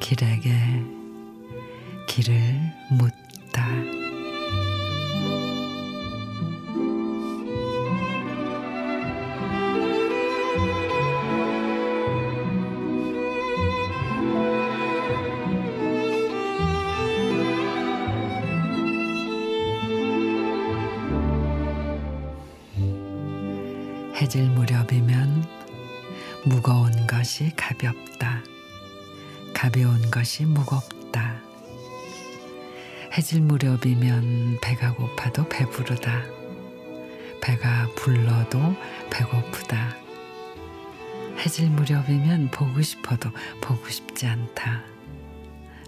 길에게 길을 묻다. 해질 무렵이면 무거운 것이 가볍다. 가벼운 것이 무겁다. 해질 무렵이면 배가 고파도 배부르다. 배가 불러도 배고프다. 해질 무렵이면 보고 싶어도 보고 싶지 않다.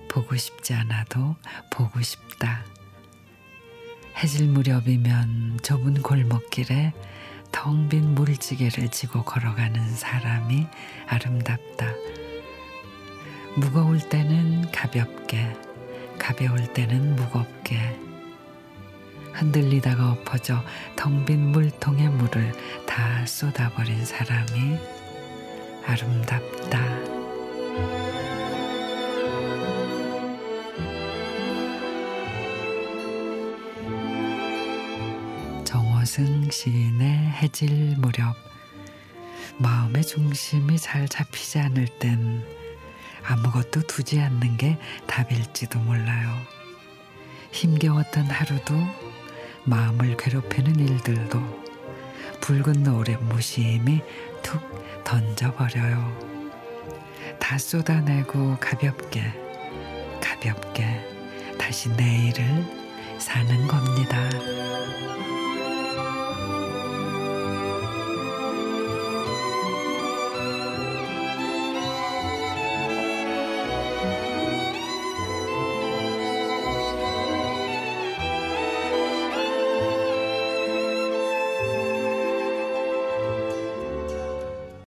보고 싶지 않아도 보고 싶다. 해질 무렵이면 좁은 골목길에 텅 빈 물지개를 지고 걸어가는 사람이 아름답다. 무거울 때는 가볍게, 가벼울 때는 무겁게. 흔들리다가 엎어져 텅 빈 물통의 물을 다 쏟아버린 사람이 아름답다. 정호승 시인의 해질 무렵 마음의 중심이 잘 잡히지 않을 땐 아무것도 두지 않는 게 답일지도 몰라요. 힘겨웠던 하루도 마음을 괴롭히는 일들도 붉은 노을의 무심히 툭 던져버려요. 다 쏟아내고 가볍게 가볍게 다시 내일을 사는 겁니다.